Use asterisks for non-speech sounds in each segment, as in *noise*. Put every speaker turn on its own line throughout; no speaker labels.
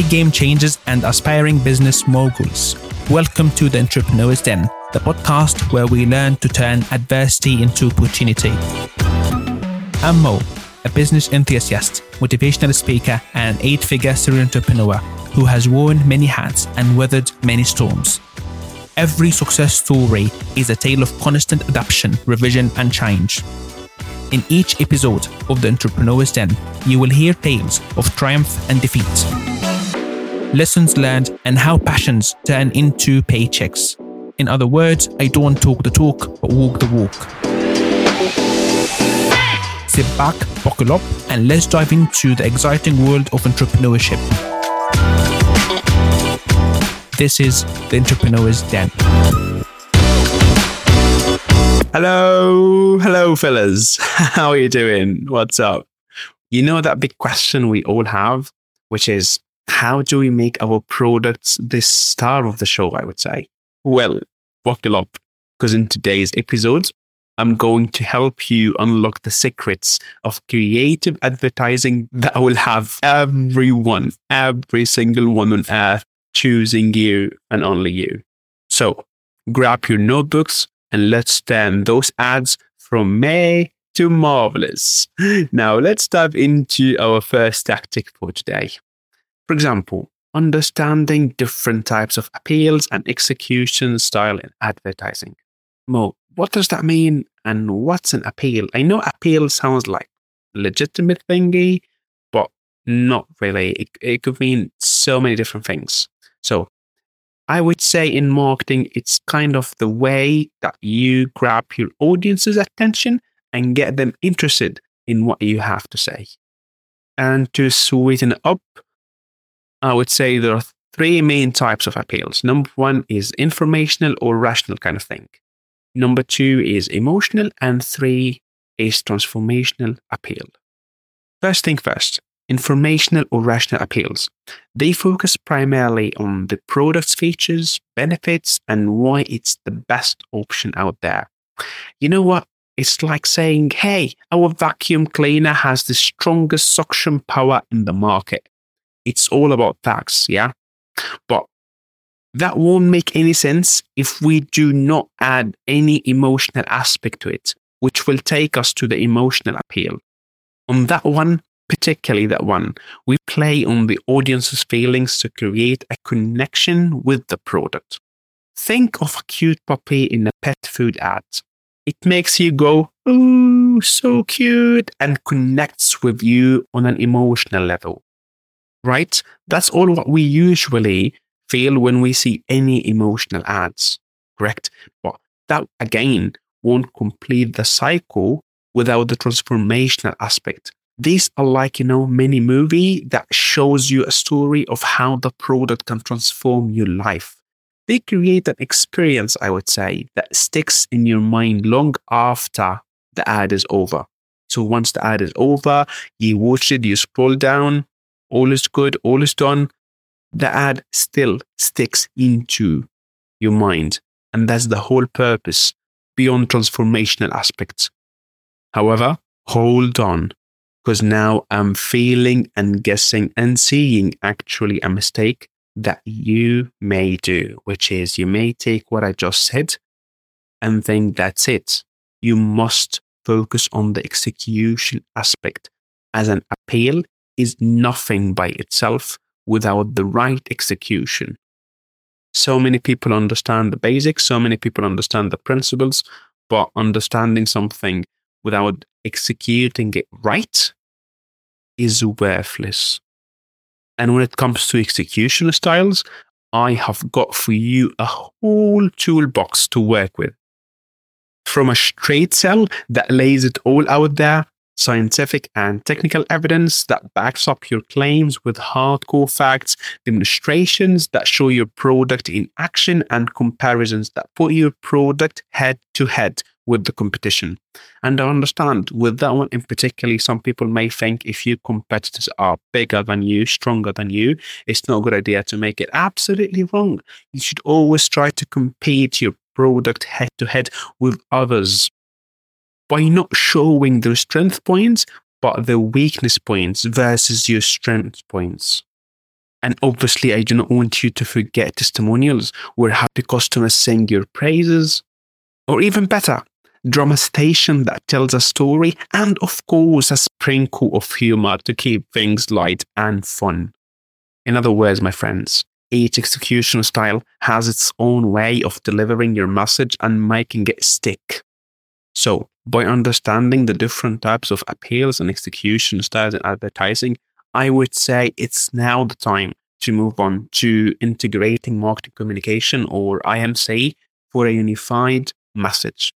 Game changers and aspiring business moguls. Welcome to the Entrepreneur's Den, the podcast where we learn to turn adversity into opportunity. I'm Mo, a business enthusiast, motivational speaker, and eight figure serial entrepreneur who has worn many hats and weathered many storms. Every success story is a tale of constant adaptation, revision, and change. In each episode of the Entrepreneur's Den, you will hear tales of triumph and defeat lessons learned, and how passions turn into paychecks. In other words, I don't talk the talk, but walk the walk. Sit back, buckle up, and let's dive into the exciting world of entrepreneurship. This is the Entrepreneur's Den.
Hello, hello, fellas. *laughs* How are you doing? What's up? You know that big question we all have, which is how do we make our products the star of the show, I would say? Well, buckle up, because in today's episode, I'm going to help you unlock the secrets of creative advertising that will have everyone, every single one on earth choosing you and only you. So grab your notebooks and let's turn those ads from May to marvelous. Now let's dive into our first tactic for today. For example, understanding different types of appeals and execution style in advertising. Mo, what does that mean and what's an appeal? I know appeal sounds like legitimate thingy, but not really. It, it could mean so many different things. So I would say in marketing, it's kind of the way that you grab your audience's attention and get them interested in what you have to say. And to sweeten up I would say there are three main types of appeals. Number one is informational or rational kind of thing. Number two is emotional. And three is transformational appeal. First thing first, informational or rational appeals. They focus primarily on the product's features, benefits, and why it's the best option out there. You know what? It's like saying, hey, our vacuum cleaner has the strongest suction power in the market. It's all about facts, yeah? But that won't make any sense if we do not add any emotional aspect to it, which will take us to the emotional appeal. On that one, particularly that one, we play on the audience's feelings to create a connection with the product. Think of a cute puppy in a pet food ad. It makes you go, oh, so cute, and connects with you on an emotional level right? That's all what we usually feel when we see any emotional ads, correct? But that again won't complete the cycle without the transformational aspect. These are like, you know, mini movie that shows you a story of how the product can transform your life. They create an experience, I would say, that sticks in your mind long after the ad is over. So once the ad is over, you watch it, you scroll down, all is good, all is done, the ad still sticks into your mind. And that's the whole purpose beyond transformational aspects. However, hold on, because now I'm feeling and guessing and seeing actually a mistake that you may do, which is you may take what I just said and think that's it. You must focus on the execution aspect as an appeal is nothing by itself without the right execution. So many people understand the basics, so many people understand the principles, but understanding something without executing it right is worthless. And when it comes to execution styles, I have got for you a whole toolbox to work with. From a straight sell that lays it all out there scientific and technical evidence that backs up your claims with hardcore facts, demonstrations that show your product in action, and comparisons that put your product head to head with the competition. And I understand with that one in particular, some people may think if your competitors are bigger than you, stronger than you, it's not a good idea to make it absolutely wrong. You should always try to compete your product head to head with others by not showing their strength points, but their weakness points versus your strength points. And obviously, I do not want you to forget testimonials where happy customers sing your praises. Or even better, dramatization that tells a story, and of course, a sprinkle of humor to keep things light and fun. In other words, my friends, each execution style has its own way of delivering your message and making it stick. So, by understanding the different types of appeals and execution styles in advertising, I would say it's now the time to move on to integrating marketing communication or IMC for a unified message.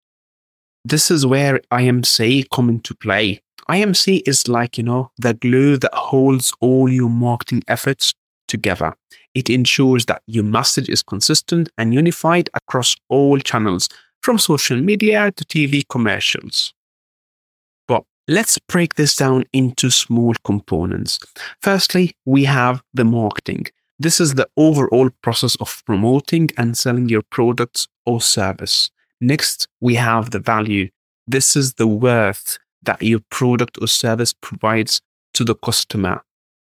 This is where IMC come into play. IMC is like, you know, the glue that holds all your marketing efforts together. It ensures that your message is consistent and unified across all channels, from social media to TV commercials. But let's break this down into small components. Firstly, we have the marketing. This is the overall process of promoting and selling your products or service. Next, we have the value. This is the worth that your product or service provides to the customer.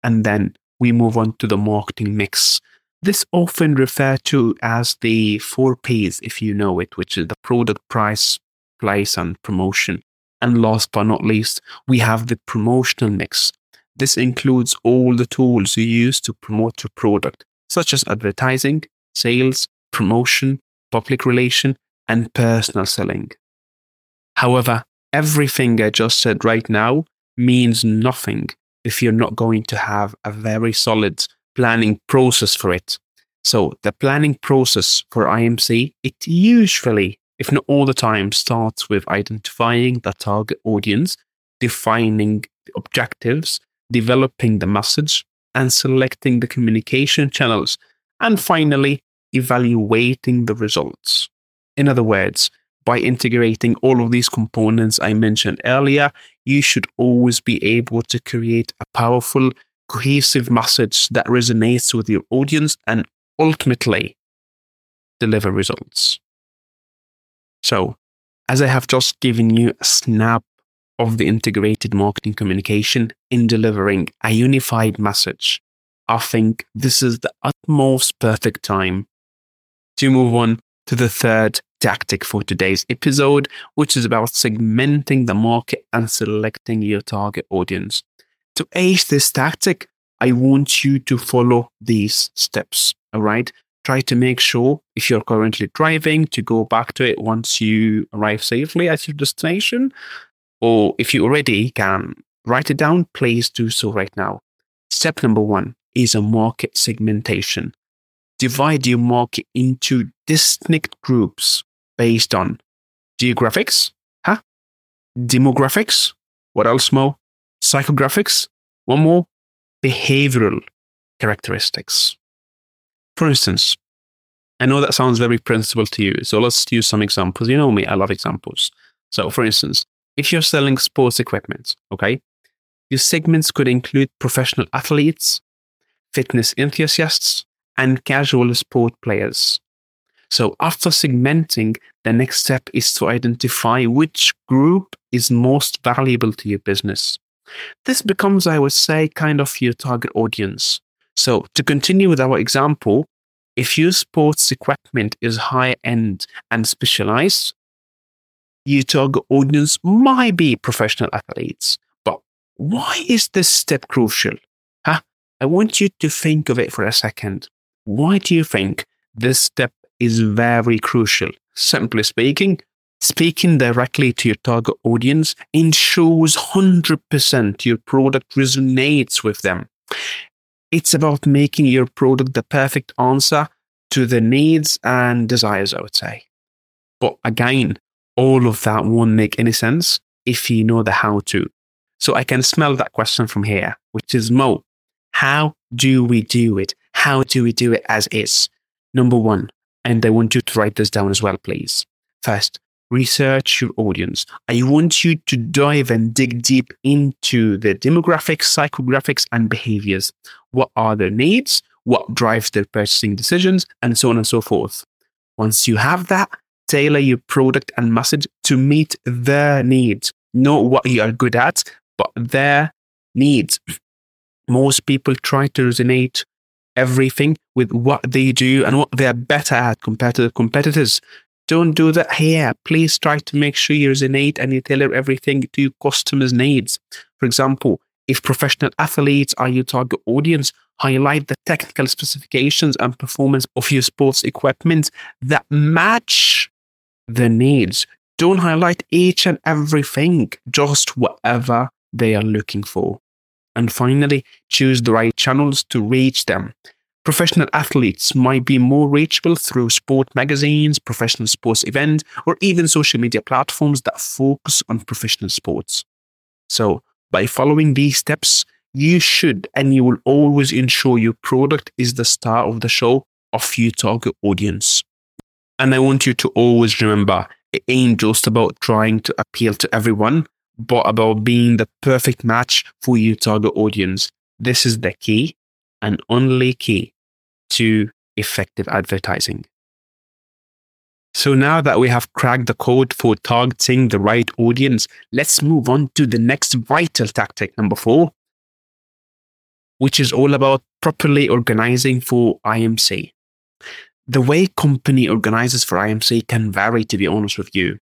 And then we move on to the marketing mix. This often referred to as the four P's, if you know it, which is the product, price, place, and promotion. And last but not least, we have the promotional mix. This includes all the tools you use to promote your product, such as advertising, sales, promotion, public relation, and personal selling. However, everything I just said right now means nothing if you're not going to have a very solid planning process for it. So the planning process for IMC, it usually, if not all the time, starts with identifying the target audience, defining the objectives, developing the message, and selecting the communication channels, and finally, evaluating the results. In other words, by integrating all of these components I mentioned earlier, you should always be able to create a powerful, cohesive message that resonates with your audience and ultimately deliver results. So, as I have just given you a snap of the integrated marketing communication in delivering a unified message, I think this is the utmost perfect time to move on to the third tactic for today's episode, which is about segmenting the market and selecting your target audience. To ace this tactic, I want you to follow these steps. All right. Try to make sure if you're currently driving to go back to it once you arrive safely at your destination. Or if you already can write it down, please do so right now. Step number one is a market segmentation. Divide your market into distinct groups based on geographics, huh? Demographics, what else more? Psychographics, one more, behavioral characteristics. For instance, I know that sounds very principled to you, so let's use some examples. You know me, I love examples. So, for instance, if you're selling sports equipment, okay, your segments could include professional athletes, fitness enthusiasts, and casual sport players. So after segmenting, the next step is to identify which group is most valuable to your business. This becomes, I would say, kind of your target audience. So to continue with our example, if your sports equipment is high end and specialized, your target audience might be professional athletes. But why is this step crucial? Huh? I want you to think of it for a second. Why do you think this step is very crucial. Simply speaking, speaking directly to your target audience ensures 100% your product resonates with them. It's about making your product the perfect answer to the needs and desires, I would say. But again, all of that won't make any sense if you know the how to. So I can smell that question from here, which is Mo, how do we do it? How do we do it as is? Number one, and I want you to write this down as well, please. First, research your audience. I want you to dive and dig deep into the demographics, psychographics, and behaviors. What are their needs? What drives their purchasing decisions? And so on and so forth. Once you have that, tailor your product and message to meet their needs. Not what you are good at, but their needs. Most people try to resonate everything with what they do and what they're better at compared to the competitors. Don't do that here. Please try to make sure you're resonate and you tailor everything to your customers' needs. For example, if professional athletes are your target audience, highlight the technical specifications and performance of your sports equipment that match the needs. Don't highlight each and everything, just whatever they are looking for. And finally, choose the right channels to reach them. Professional athletes might be more reachable through sport magazines, professional sports events, or even social media platforms that focus on professional sports. So, by following these steps, you should and you will always ensure your product is the star of the show of your target audience. And I want you to always remember it ain't just about trying to appeal to everyone, but about being the perfect match for your target audience. This is the key and only key to effective advertising. So now that we have cracked the code for targeting the right audience, let's move on to the next vital tactic, number four, which is all about properly organizing for IMC. The way company organizes for IMC can vary, to be honest with you.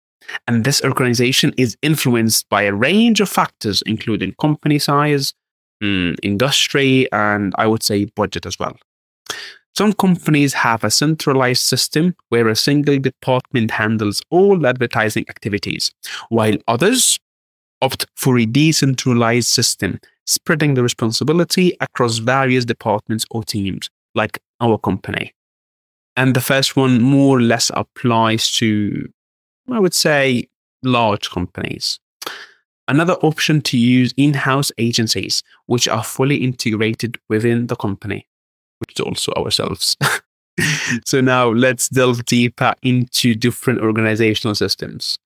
And this organization is influenced by a range of factors, including company size, mm, industry, and I would say budget as well. Some companies have a centralized system where a single department handles all advertising activities, while others opt for a decentralized system, spreading the responsibility across various departments or teams, like our company. And the first one more or less applies to I would say large companies. Another option to use in house agencies, which are fully integrated within the company, which is also ourselves. *laughs* so now let's delve deeper into different organizational systems.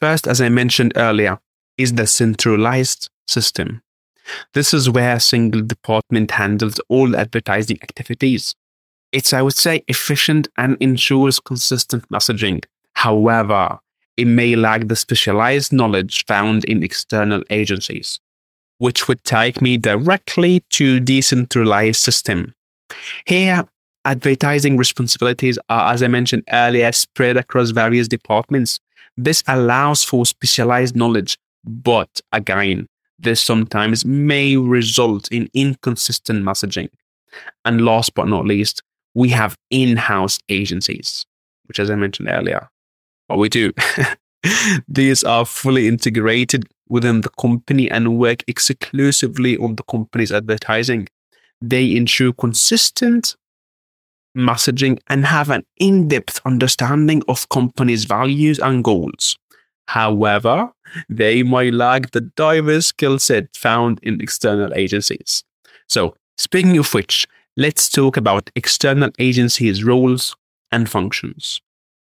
First, as I mentioned earlier, is the centralized system. This is where a single department handles all advertising activities. It's, I would say, efficient and ensures consistent messaging However, it may lack the specialized knowledge found in external agencies, which would take me directly to decentralized system. Here, advertising responsibilities are, as I mentioned earlier, spread across various departments. This allows for specialized knowledge, but again, this sometimes may result in inconsistent messaging. And last but not least, we have in house agencies, which, as I mentioned earlier, what we do. *laughs* These are fully integrated within the company and work exclusively on the company's advertising. They ensure consistent messaging and have an in-depth understanding of company's values and goals. However, they might lack the diverse skill set found in external agencies. So, speaking of which, let's talk about external agencies' roles and functions.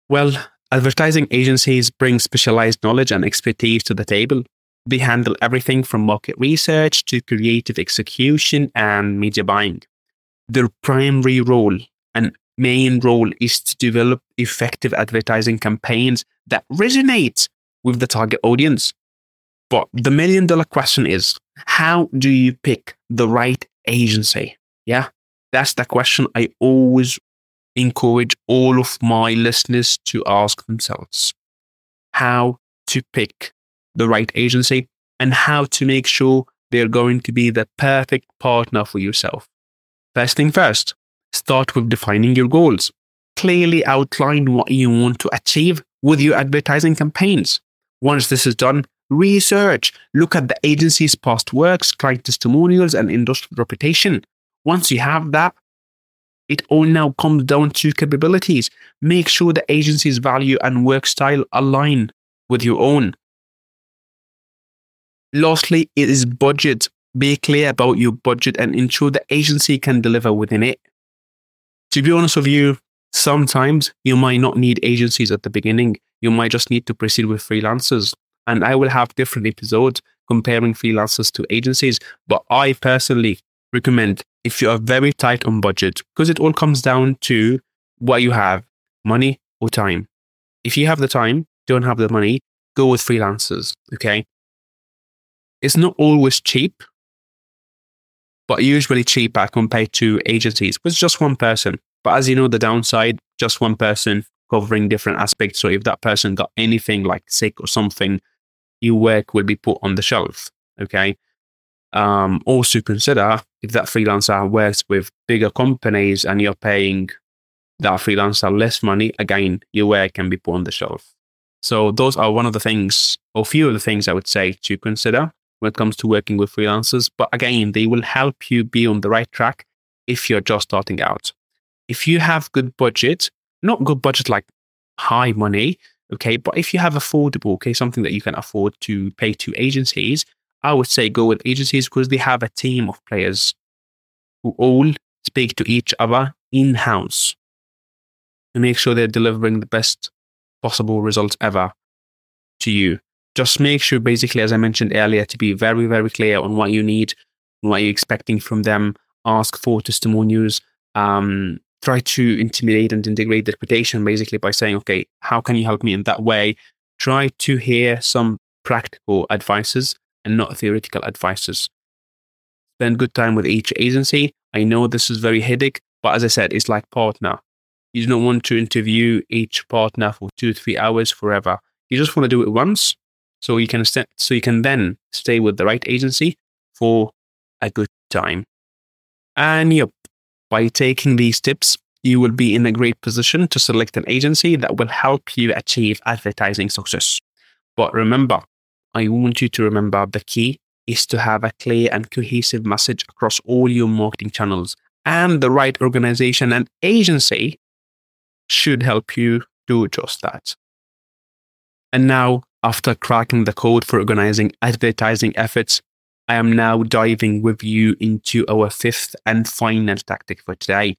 Well, Advertising agencies bring specialized knowledge and expertise to the table. They handle everything from market research to creative execution and media buying. Their primary role and main role is to develop effective advertising campaigns that resonate with the target audience. But the million dollar question is how do you pick the right agency? Yeah, that's the question I always encourage all of my listeners to ask themselves how to pick the right agency and how to make sure they're going to be the perfect partner for yourself. First thing first, start with defining your goals. Clearly outline what you want to achieve with your advertising campaigns. Once this is done, research. Look at the agency's past works, client testimonials, and industry reputation. Once you have that, it all now comes down to capabilities. Make sure the agency's value and work style align with your own. Lastly, it is budget. Be clear about your budget and ensure the agency can deliver within it. To be honest with you, sometimes you might not need agencies at the beginning. You might just need to proceed with freelancers. And I will have different episodes comparing freelancers to agencies. But I personally recommend if you are very tight on budget, because it all comes down to what you have money or time. If you have the time, don't have the money, go with freelancers. Okay. It's not always cheap, but usually cheaper compared to agencies with just one person. But as you know, the downside, just one person covering different aspects. So if that person got anything like sick or something, your work will be put on the shelf. Okay. Um, also consider if that freelancer works with bigger companies and you're paying that freelancer less money, again, your work can be put on the shelf. So those are one of the things, or few of the things I would say to consider when it comes to working with freelancers. But again, they will help you be on the right track if you're just starting out. If you have good budget, not good budget like high money, okay, but if you have affordable, okay, something that you can afford to pay to agencies, I would say go with agencies because they have a team of players who all speak to each other in house to make sure they're delivering the best possible results ever to you. Just make sure, basically, as I mentioned earlier, to be very, very clear on what you need, what you're expecting from them. Ask for testimonials. Um, try to intimidate and integrate the reputation basically by saying, okay, how can you help me in that way? Try to hear some practical advices and not theoretical advices. Spend good time with each agency. I know this is very headache, but as I said, it's like partner. You don't want to interview each partner for two, three hours forever. You just want to do it once, so you can st- so you can then stay with the right agency for a good time. And yep, by taking these tips, you will be in a great position to select an agency that will help you achieve advertising success. But remember, I want you to remember the key is to have a clear and cohesive message across all your marketing channels. And the right organization and agency should help you do just that. And now, after cracking the code for organizing advertising efforts, I am now diving with you into our fifth and final tactic for today,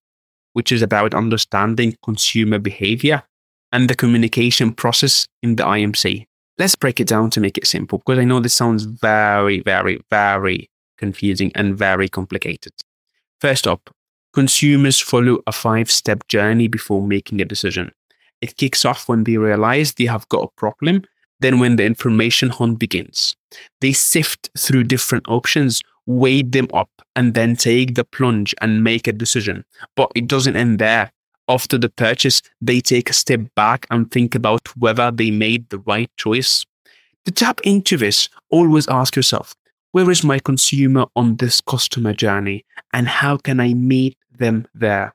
which is about understanding consumer behavior and the communication process in the IMC. Let's break it down to make it simple because I know this sounds very, very, very confusing and very complicated. First up, consumers follow a five step journey before making a decision. It kicks off when they realize they have got a problem then, when the information hunt begins, they sift through different options, weigh them up, and then take the plunge and make a decision. But it doesn't end there. After the purchase, they take a step back and think about whether they made the right choice. To tap into this, always ask yourself where is my consumer on this customer journey and how can I meet them there?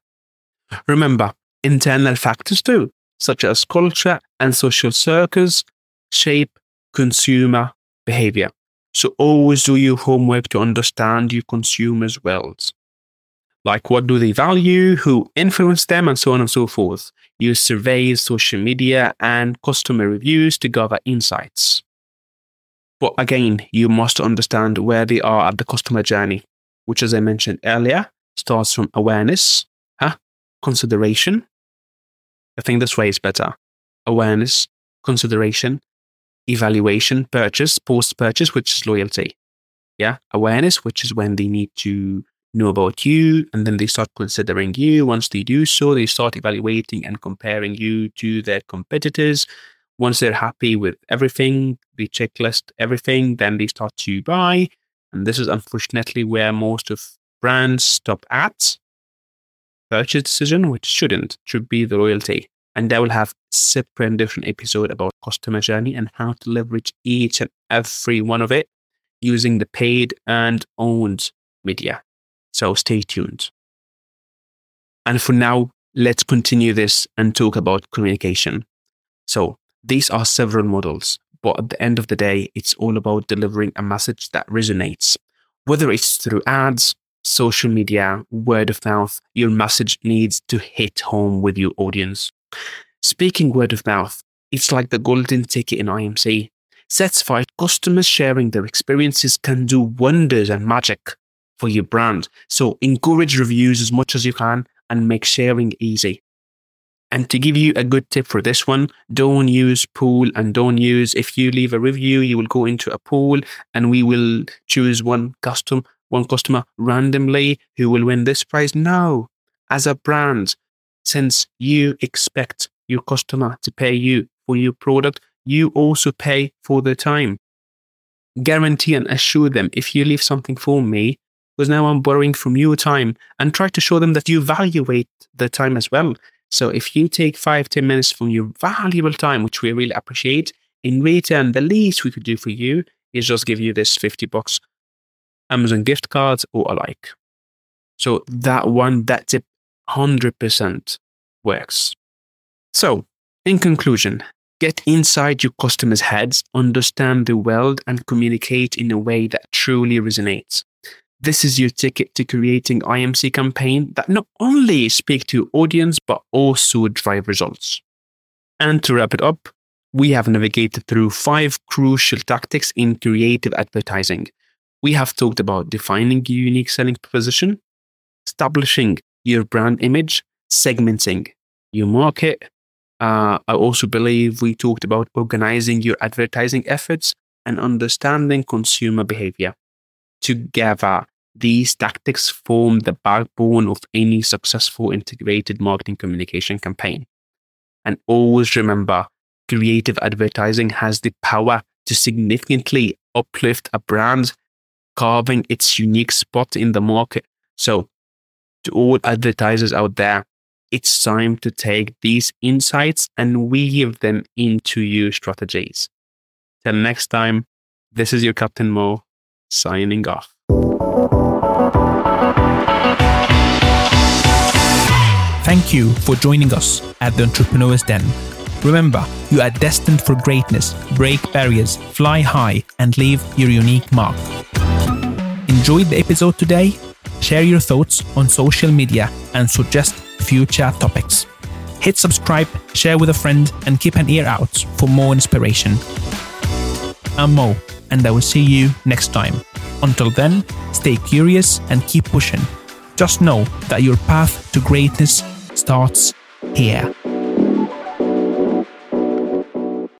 Remember, internal factors too, such as culture and social circles, shape consumer behavior. So always do your homework to understand your consumers' wells. Like what do they value, who influence them, and so on and so forth. Use surveys, social media, and customer reviews to gather insights. But again, you must understand where they are at the customer journey, which, as I mentioned earlier, starts from awareness, huh? consideration. I think this way is better. Awareness, consideration, evaluation, purchase, post purchase, which is loyalty. Yeah. Awareness, which is when they need to know about you and then they start considering you. Once they do so, they start evaluating and comparing you to their competitors. Once they're happy with everything, the checklist, everything, then they start to buy. And this is unfortunately where most of brands stop at purchase decision, which shouldn't, should be the loyalty. And I will have separate and different episode about customer journey and how to leverage each and every one of it using the paid and owned media. So stay tuned. And for now, let's continue this and talk about communication. So these are several models, but at the end of the day, it's all about delivering a message that resonates. Whether it's through ads, social media, word of mouth, your message needs to hit home with your audience. Speaking word of mouth, it's like the golden ticket in IMC. Satisfied customers sharing their experiences can do wonders and magic for your brand. So encourage reviews as much as you can and make sharing easy. And to give you a good tip for this one, don't use pool and don't use if you leave a review, you will go into a pool and we will choose one custom one customer randomly who will win this prize. No. As a brand, since you expect your customer to pay you for your product, you also pay for the time. Guarantee and assure them if you leave something for me, because now I'm borrowing from your time and try to show them that you evaluate the time as well. So if you take five, 10 minutes from your valuable time, which we really appreciate, in return, the least we could do for you is just give you this 50 bucks Amazon gift cards or alike. So that one, that tip 100% works. So in conclusion, get inside your customers' heads, understand the world, and communicate in a way that truly resonates. This is your ticket to creating IMC campaign that not only speak to your audience but also drive results. And to wrap it up, we have navigated through five crucial tactics in creative advertising. We have talked about defining your unique selling proposition, establishing your brand image, segmenting your market. Uh, I also believe we talked about organizing your advertising efforts and understanding consumer behavior. Together, these tactics form the backbone of any successful integrated marketing communication campaign. And always remember, creative advertising has the power to significantly uplift a brand, carving its unique spot in the market. So, to all advertisers out there, it's time to take these insights and weave them into your strategies. Till next time, this is your Captain Mo signing off.
Thank you for joining us at the Entrepreneur's Den. Remember, you are destined for greatness, break barriers, fly high, and leave your unique mark. Enjoyed the episode today? Share your thoughts on social media and suggest future topics. Hit subscribe, share with a friend, and keep an ear out for more inspiration. I'm Mo, and I will see you next time. Until then, stay curious and keep pushing. Just know that your path to greatness starts here.